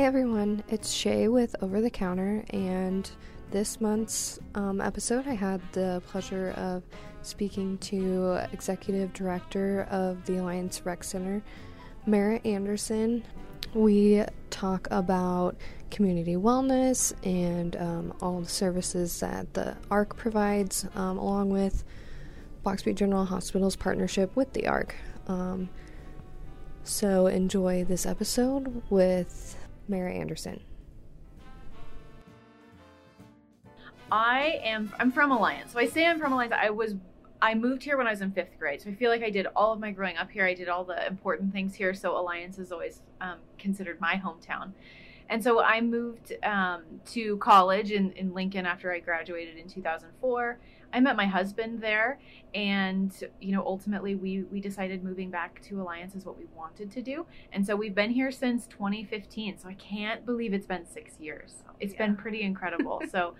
Hey everyone, it's Shae with Over the Counter, and this month's um, episode, I had the pleasure of speaking to Executive Director of the Alliance Rec Center, Mara Andersen. We talk about community wellness and um, all the services that the ARC provides, um, along with Butte General Hospital's partnership with the ARC. Um, so enjoy this episode with Mara Andersen. I am I'm from Alliance. So I say I'm from Alliance. I was I moved here when I was in fifth grade, so I feel like I did all of my growing up here. I did all the important things here. So Alliance is always um, considered my hometown. And so I moved um, to college in, in Lincoln after I graduated in 2004. I met my husband there, and you know, ultimately we we decided moving back to Alliance is what we wanted to do. And so we've been here since 2015. So I can't believe it's been six years. It's yeah. been pretty incredible. so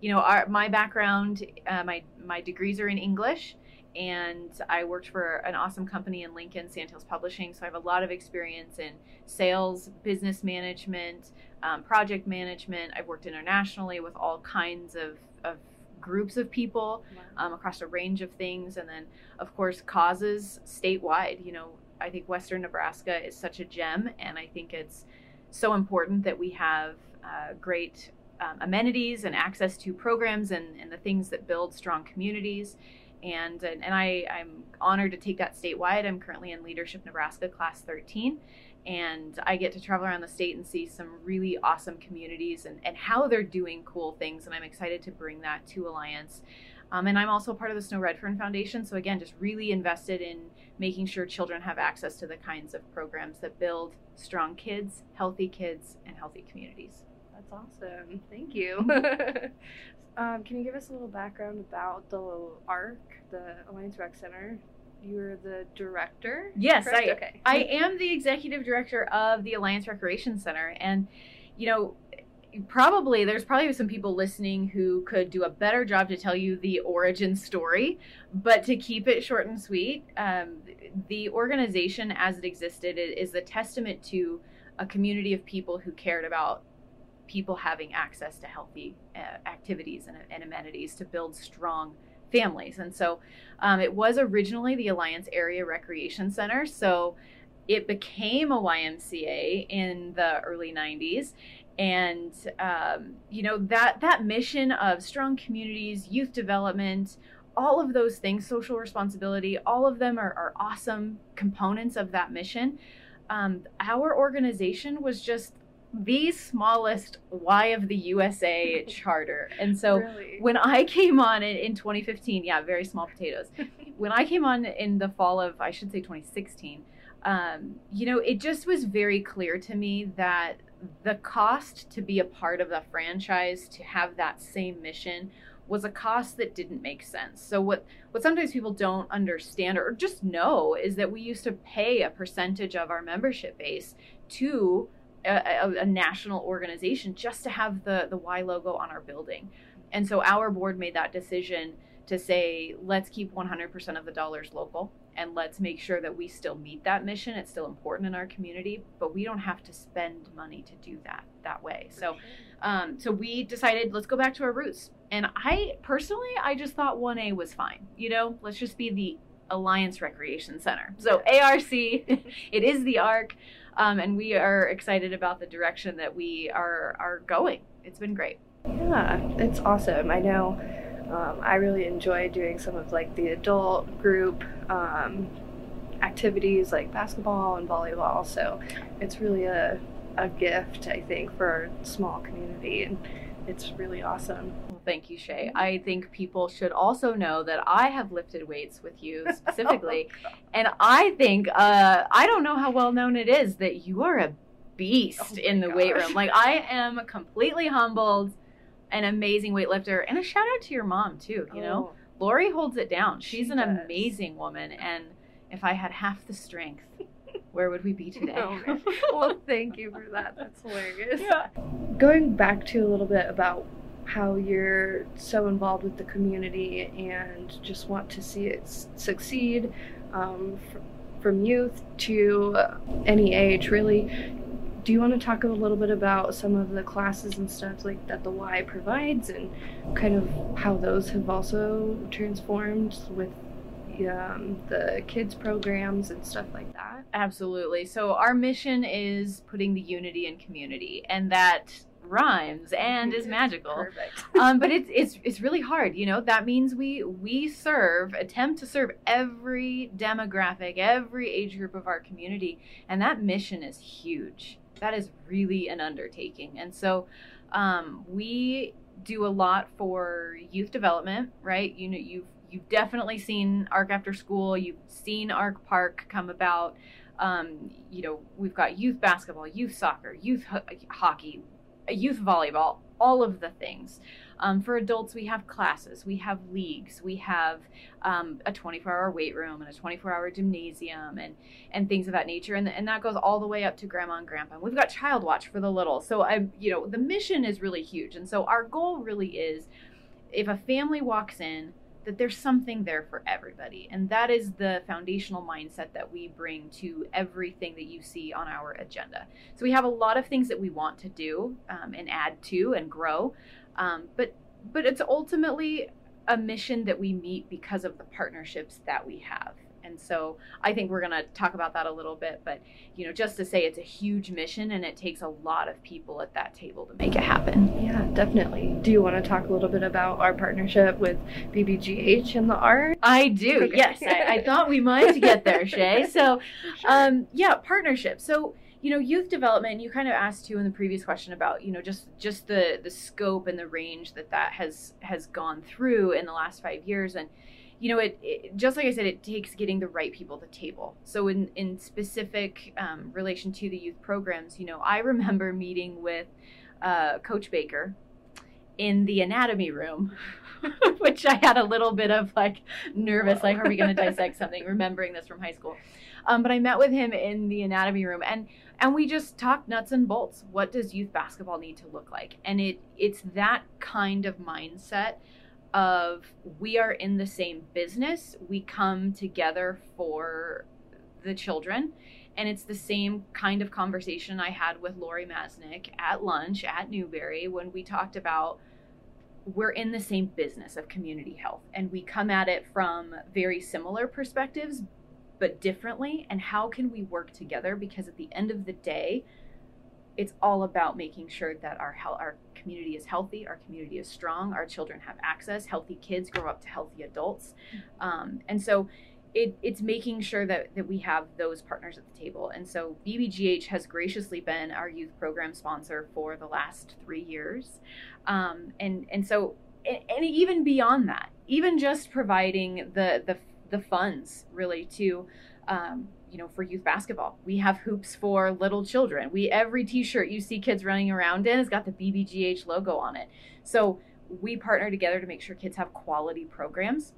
you know, our, my background, uh, my my degrees are in English, and I worked for an awesome company in Lincoln, Sandhills Publishing. So I have a lot of experience in sales, business management, um, project management. I've worked internationally with all kinds of, of groups of people wow. um, across a range of things, and then of course causes statewide. You know, I think Western Nebraska is such a gem, and I think it's so important that we have uh, great um, amenities and access to programs and, and the things that build strong communities. And, and, and I, I'm honored to take that statewide. I'm currently in Leadership Nebraska Class 13. And I get to travel around the state and see some really awesome communities and, and how they're doing cool things. And I'm excited to bring that to Alliance. Um, and I'm also part of the Snow Redfern Foundation. So, again, just really invested in making sure children have access to the kinds of programs that build strong kids, healthy kids, and healthy communities. That's awesome. Thank you. um, can you give us a little background about the ARC, the Alliance Rec Center? You were the director. Yes, I, okay. I am the executive director of the Alliance Recreation Center, and you know, probably there's probably some people listening who could do a better job to tell you the origin story but to keep it short and sweet um, the organization as it existed is a testament to a community of people who cared about people having access to healthy uh, activities and, and, amenities to build strong families. And so um, it was originally the Alliance Area Recreation Center. So it became a YMCA in the early 90s. And um, you know that that mission of strong communities, youth development, all of those things, social responsibility, all of them are, are awesome components of that mission. Um, our organization was just the smallest Y of the USA charter. And so really? when I came on in, in 2015, yeah, very small potatoes. when I came on in the fall of, I should say 2016, um, you know, it just was very clear to me that the cost to be a part of the franchise, to have that same mission, was a cost that didn't make sense. So what what sometimes people don't understand or just know is that we used to pay a percentage of our membership base to a, a, national organization just to have the the Y logo on our building. And so our board made that decision to say let's keep 100% of the dollars local and let's make sure that we still meet that mission. It's still important in our community, but we don't have to spend money to do that that way. So, um, so we decided let's go back to our roots. And I personally, I just thought 1A was fine. You know, let's just be the Alliance Recreation Center. So ARC, it is the ARC. Um, and we are excited about the direction that we are are going. It's been great. Yeah, it's awesome. I know. Um, I really enjoy doing some of like the adult group um, activities like basketball and volleyball. So it's really a a gift, I think, for our small community, and it's really awesome. Thank you, Shae. I think people should also know that I have lifted weights with you specifically. oh, and I think, uh, I don't know how well known it is that you are a beast oh in the gosh. weight room. Like, I am completely humbled, an amazing weightlifter. And a shout out to your mom, too. You oh. know, Lori holds it down. She's she an does. amazing woman. And if I had half the strength, where would we be today? Oh, well, thank you for that. That's hilarious. Yeah. Going back to a little bit about how you're so involved with the community and just want to see it succeed um, from youth to any age, really. do you want to talk a little bit about some of the classes and stuff like that the Y provides and kind of how those have also transformed with um, the kids programs and stuff like that? Absolutely. So our mission is putting the unity in community, and that rhymes and is magical. Um, but it's it's it's really hard. You know that means we we serve attempt to serve every demographic, every age group of our community, and that mission is huge. That is really an undertaking, and so um, we do a lot for youth development. Right? You know you've you've definitely seen ARC After School. You've seen ARC Park come about. Um, you know, we've got youth basketball, youth soccer, youth ho- hockey, youth volleyball, all of the things. Um, for adults, we have classes, we have leagues, we have um, a 24-hour weight room and a 24-hour gymnasium, and and things of that nature. And and that goes all the way up to grandma and grandpa. We've got child watch for the little. So I, you know, the mission is really huge. And so our goal really is, if a family walks in that there's something there for everybody. And that is the foundational mindset that we bring to everything that you see on our agenda. So we have a lot of things that we want to do um, and add to and grow. Um, but but it's ultimately a mission that we meet because of the partnerships that we have. And so I think we're going to talk about that a little bit. But, you know, just to say it's a huge mission and it takes a lot of people at that table to make it happen. Yeah, definitely. Do you want to talk a little bit about our partnership with BBGH and the ARC? I do, Okay. yes. I, I thought we might get there, Shae. So, um, yeah, partnership. So, you know, youth development. You kind of asked too in the previous question about, you know, just just the the scope and the range that that has has gone through in the last five years, and you know, it, it just like I said, it takes getting the right people at the table. So, in in specific um, relation to the youth programs, you know, I remember meeting with uh, Coach Baker in the anatomy room. which I had a little bit of like nervous, like, are we going to dissect something? Remembering this from high school, um, but I met with him in the anatomy room, and and we just talked nuts and bolts. What does youth basketball need to look like? And it it's that kind of mindset of we are in the same business. We come together for the children. And it's the same kind of conversation I had with Lori Masnick at lunch at Newberry when we talked about we're in the same business of community health and we come at it from very similar perspectives but differently and how can we work together because at the end of the day it's all about making sure that our health, our community is healthy, our community is strong, our children have access, healthy kids grow up to healthy adults, um, and so it, it's making sure that, that we have those partners at the table. And so BBGH has graciously been our youth program sponsor for the last three years. Um, and, and so, and, even beyond that, even just providing the, the, the funds really to, um, you know, for youth basketball, we have hoops for little children. We, every t-shirt you see kids running around in has got the BBGH logo on it. So we partner together to make sure kids have quality programs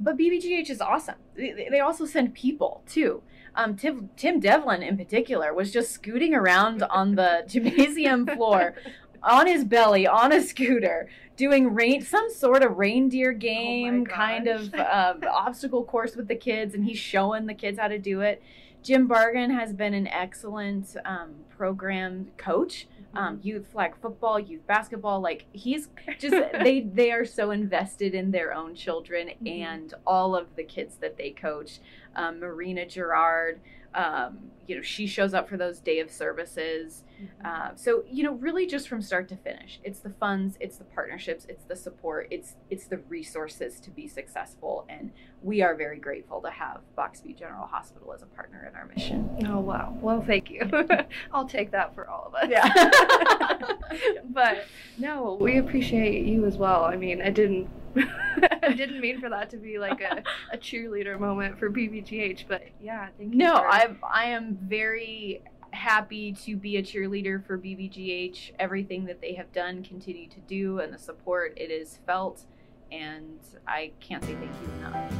but BBGH is awesome. They, also send people too. Um, Tim, Tim Devlin in particular was just scooting around on the gymnasium floor on his belly on a scooter doing rain some sort of reindeer game kind of uh, obstacle course with the kids and he's showing the kids how to do it jim bargan has been an excellent um, program coach um, youth flag football, youth basketball. Like he's just they they are so invested in their own children Mm-hmm. and all of the kids that they coach. Um, Marina Gerard, um, you know, she shows up for those day of services. Uh, so you know, really just from start to finish, it's the funds, it's the partnerships, it's the support, it's it's the resources to be successful. And we are very grateful to have Box Butte General Hospital as a partner in our mission. Oh wow. Well, thank you. I'll take that for all of us. Yeah. but no, we appreciate you as well. I mean, I didn't I didn't mean for that to be like a, a cheerleader moment for BBGH, but yeah, thank you. No, for- I I am very happy to be a cheerleader for BBGH. Everything that they have done, continue to do, and the support it is felt, and I can't say thank you enough.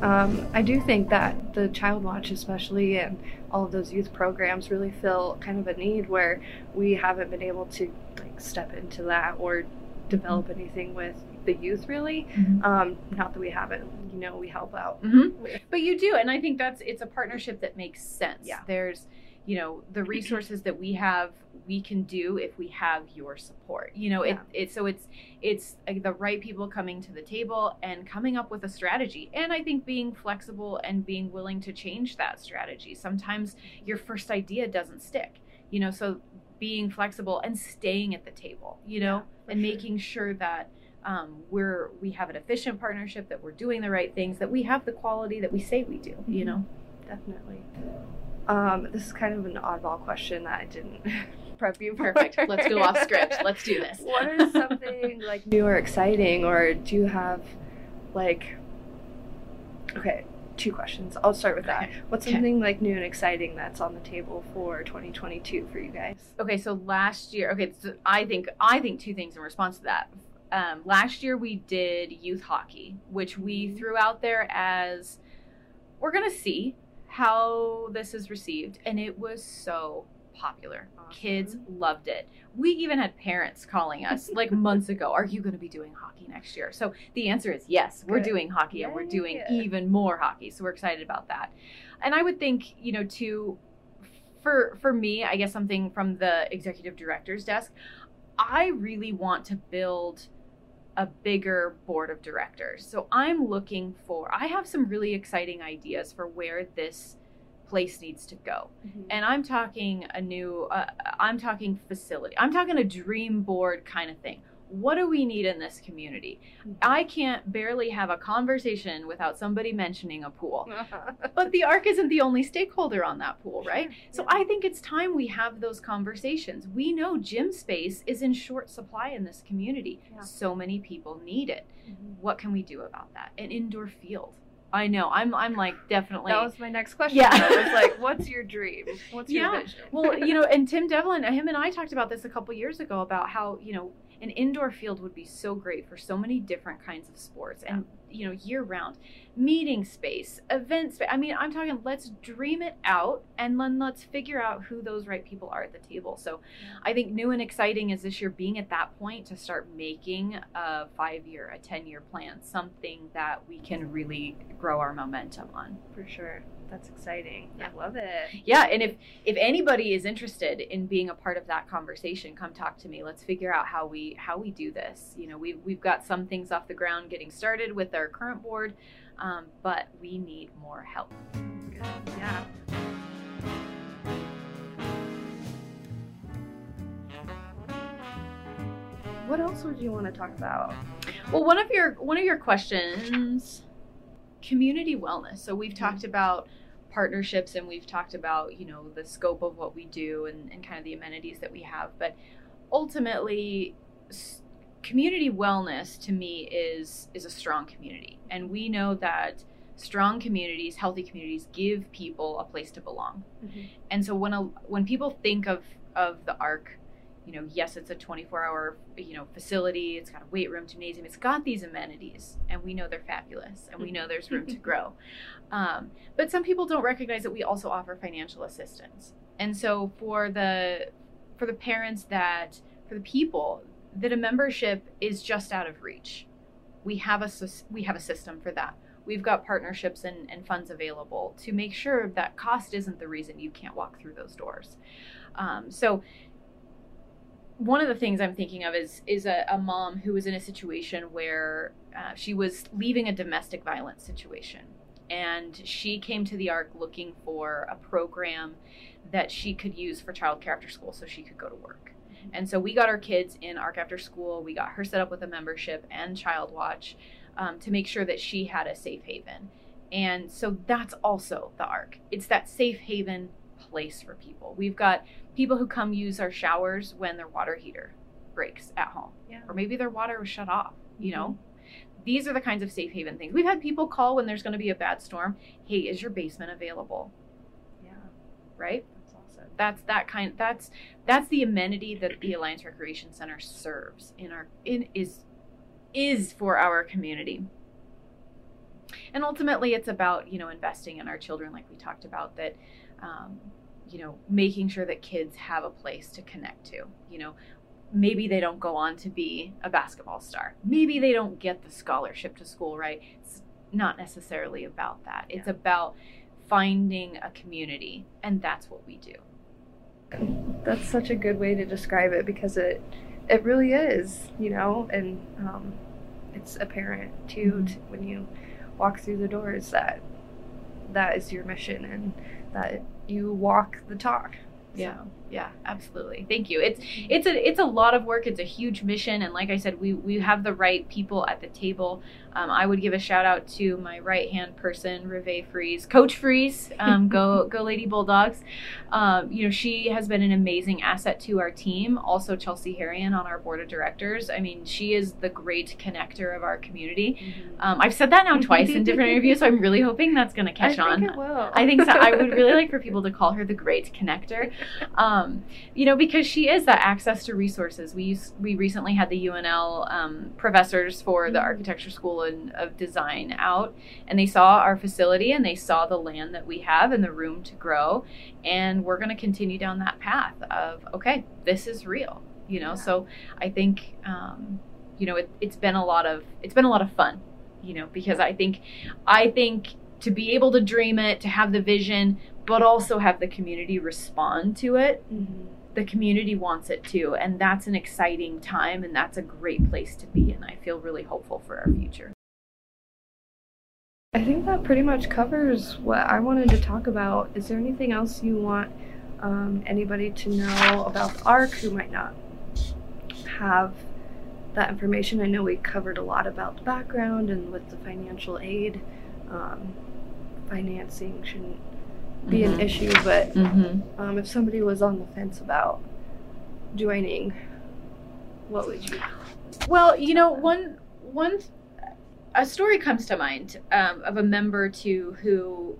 Um, I do think that the Child Watch, especially, and all of those youth programs really fill kind of a need where we haven't been able to like step into that or develop anything with the youth really. Mhm. Um, not that we haven't, you know, we help out. Mhm. But you do, and I think that's it's a partnership that makes sense. Yeah. There's, you know, the resources that we have, we can do if we have your support. You know, it, Yeah. it so it's it's like the right people coming to the table and coming up with a strategy, and I think being flexible and being willing to change that strategy. Sometimes your first idea doesn't stick. You know, so being flexible and staying at the table. You know, Yeah, and sure. making sure that um, we're we have an efficient partnership that we're doing the right things that we have the quality that we say we do you Mhm. know Definitely. Um, this is kind of an oddball question that I didn't prep you for. perfect let's go off script let's do this what is something like new or exciting, or do you have like? Okay, two questions. I'll start with that. Okay. What's Okay. something like new and exciting that's on the table for 2022 for you guys? okay so last year okay so i think i think two things in response to that um, last year we did youth hockey which we Mhm. threw out there as we're gonna see how this is received and it was so popular. Kids loved it. We even had parents calling us like months ago are you going to be doing hockey next year? So the answer is yes we're doing hockey and we're doing Yay. even more hockey so we're excited about that. And i would think you know to for for me i guess something from the executive director's desk i really want to build a bigger board of directors. So i'm looking for i have some really exciting ideas for where this place needs to go. And i'm talking a new uh, i'm talking facility i'm talking a dream board kind of thing what do we need in this community i can't barely have a conversation without somebody mentioning a pool but the arc isn't the only stakeholder on that pool right so I think it's time we have those conversations. We know gym space is in short supply in this community. Yeah. So many people need it. Mhm. What can we do about that? An indoor field. I know. I'm I'm like definitely That was my next question. Yeah. I was like, "What's your dream? What's your Yeah. vision?" well, you know, and Tim Devlin, him and I talked about this a couple years ago about how, you know, an indoor field would be so great for so many different kinds of sports and, you know, year round. Meeting space, event space. I mean, I'm talking, let's dream it out and then let's figure out who those right people are at the table. So I think new and exciting is this year being at that point to start making a five year, a 10 year plan, something that we can really grow our momentum on. for sure. That's exciting. Yeah. I love it. Yeah, and if if anybody is interested in being a part of that conversation, come talk to me. Let's figure out how we how we do this. You know, we've we've got some things off the ground getting started with our current board, um, but we need more help. Good. Yeah. What else would you want to talk about? Well, one of your one of your questions, community wellness. So we've talked mm-hmm. about partnerships and we've talked about you know the scope of what we do and, and kind of the amenities that we have, but ultimately, s- community wellness to me is is a strong community, and we know that strong communities, healthy communities, give people a place to belong. Mm-hmm. And so when a when people think of of the Arc, you know, yes, it's a 24 hour you know facility. It's got a weight room, gymnasium. It's got these amenities, and we know they're fabulous, and we know there's room to grow. Um, but some people don't recognize that we also offer financial assistance. And so for the for the parents that for the people that a membership is just out of reach, we have a we have a system for that. We've got partnerships and, and funds available to make sure that cost isn't the reason you can't walk through those doors. Um, so one of the things I'm thinking of is is a, a mom who was in a situation where uh, she was leaving a domestic violence situation, and she came to the ARC looking for a program that she could use for childcare after school, so she could go to work. And so we got our kids in ARC after school. We got her set up with a membership and Child Watch um, to make sure that she had a safe haven. And so that's also the ARC. It's that safe haven place for people. We've got people who come use our showers when their water heater breaks at home, Yeah. or maybe their water was shut off, you know? These are the kinds of safe haven things. We've had people call when there's going to be a bad storm. Hey, is your basement available? Yeah. Right? That's awesome. That's that kind. That's that's the amenity that the Alliance Recreation Center serves in our in is is for our community. And ultimately, it's about you know investing in our children, like we talked about. That um, you know making sure that kids have a place to connect to. You know, maybe they don't go on to be a basketball star. Maybe they don't get the scholarship to school, right? It's not necessarily about that. It's Yeah. about finding a community, and that's what we do. That's such a good way to describe it because it it really is, you know, and um, it's apparent too Mhm. t- when you walk through the doors that that is your mission and that you walk the talk. Yeah. So, Yeah, absolutely. Thank you. It's it's a it's a lot of work. It's a huge mission, and like I said, we we have the right people at the table. Um, I would give a shout out to my right hand person, Reve Freeze, Coach Freeze. Um, go go Lady Bulldogs. Um, you know she has been an amazing asset to our team. Also Chelsea Harrion on our board of directors. I mean she is the great connector of our community. Um, I've said that now twice in different interviews, so I'm really hoping that's going to catch I on. think it will. I think so. I would really like for people to call her the great connector. Um, you know, because she is that access to resources. We used, we recently had the UNL um, professors for the Mhm. architecture school and of design out, and they saw our facility and they saw the land that we have and the room to grow, and we're going to continue down that path of okay, this is real. You know, Yeah. so I think um, you know it, it's been a lot of it's been a lot of fun. You know, because I think I think to be able to dream it, to have the vision, but also have the community respond to it. Mhm. The community wants it too, and that's an exciting time, and that's a great place to be. And I feel really hopeful for our future. I think that pretty much covers what I wanted to talk about. Is there anything else you want um, anybody to know about the ARC who might not have that information? I know we covered a lot about the background and with the financial aid. Um, financing shouldn't be an Mhm. issue, but Mm-hmm. um, if somebody was on the fence about joining, what would you? Well, you know, one one a story comes to mind um, of a member too who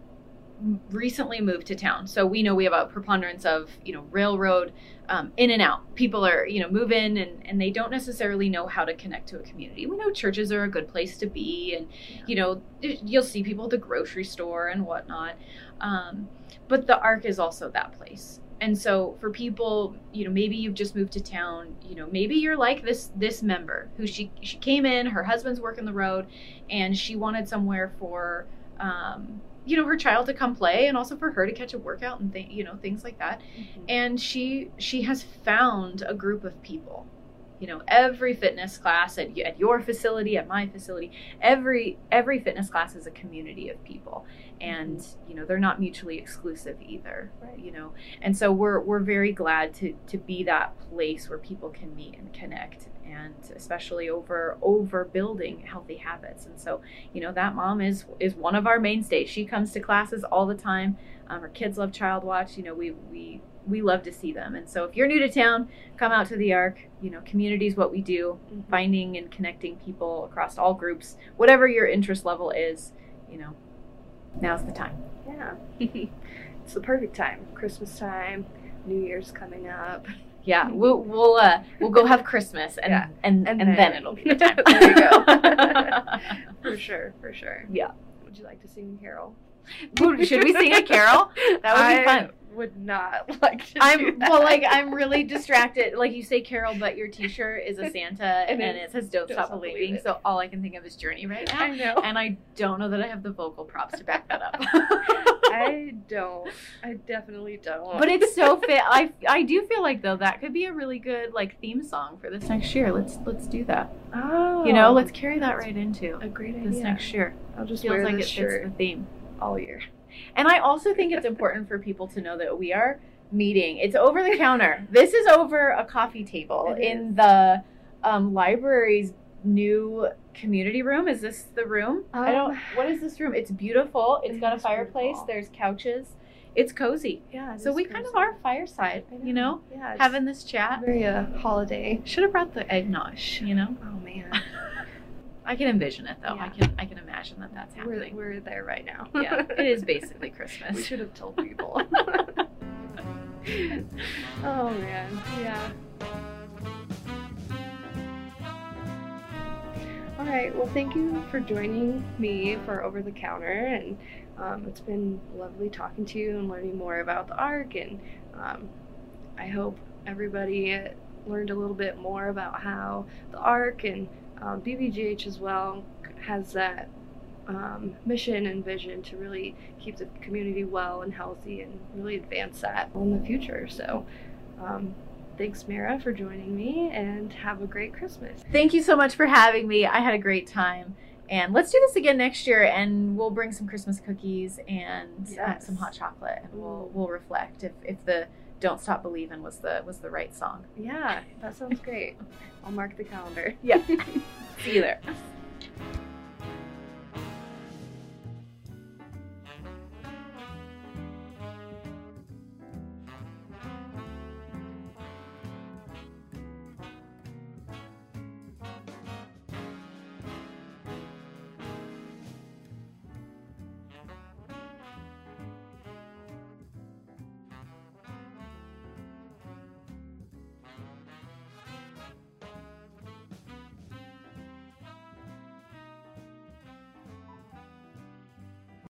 recently moved to town. So we know we have a preponderance of you know railroad um, in and out. People are you know move in and and they don't necessarily know how to connect to a community. We know churches are a good place to be, and you know you'll see people at the grocery store and whatnot. Um, but the ARC is also that place. And so for people, you know, maybe you've just moved to town, you know, maybe you're like this this member who she she came in, her husband's working the road, and she wanted somewhere for um, you know, her child to come play and also for her to catch a workout and th- you know, things like that. Mm-hmm. And she she has found a group of people. You know, every fitness class at, at your facility, at my facility, every every fitness class is a community of people mm-hmm. and you know they're not mutually exclusive either Right. you know and so we're we're very glad to to be that place where people can meet and connect and especially over over building healthy habits. And so you know that mom is is one of our mainstays. She comes to classes all the time. Um, her kids love child watch. You know we we we love to see them. And so if you're new to town come out to the arc you know community is what we do. Mhm. finding and connecting people across all groups whatever your interest level is you know now's the time. Yeah. it's the perfect time. Christmas time, New Year's coming up. Yeah, we'll we'll uh, we'll go have Christmas and Yeah. and, And and, then, then- it'll be the time. There you go. For sure, for sure. Yeah. Would you like to sing a carol? Should we sing a carol? That would be fun. Would not like to I'm well, like I'm really distracted. Like you say Carol, but your T-shirt is a Santa And and, it- it says "Don't, Don't Stop Stop Believing." So all I can think of is Journey right now, I know. and I don't know that I have the vocal props to back that up. I don't. I definitely don't. but it's so fit. I I do feel like though that could be a really good like theme song for this next year. Let's let's do that. oh, You know, let's carry that right into a great this next year. I'll just Feels wear like it this fits shirt the theme. all year. And I also think it's important for people to know that we are meeting. It's over the counter. This is over a coffee table It in is. the um, library's new community room. Is this the room? I don't. Um, What is this room? It's beautiful. It's it got a fireplace. beautiful. There's couches. It's cozy. Yeah. So we kind of are fireside. I You know, Yeah. having this chat. very uh, holiday. Should have brought the eggnog. You know. Oh man. I can envision it though. I can. I can imagine that that's We're, happening. we're there right now. yeah, it is basically Christmas. we should have told people. oh man, yeah. All right. Well, thank you for joining me for Over the Counter, and um, it's been lovely talking to you and learning more about the ARC. And um, I hope everybody learned a little bit more about how the ARC and um, BBGH as well has that um, mission and vision to really keep the community well and healthy and really advance that in the future. So, um, thanks, Mara, for joining me and have a great Christmas. Thank you so much for having me. I had a great time. And let's do this again next year, and we'll bring some Christmas cookies and uh, some hot chocolate, and we'll we'll reflect if, if the "Don't Stop Believing" was the was the right song. Yeah, that sounds great. I'll mark the calendar. Yeah. See you there.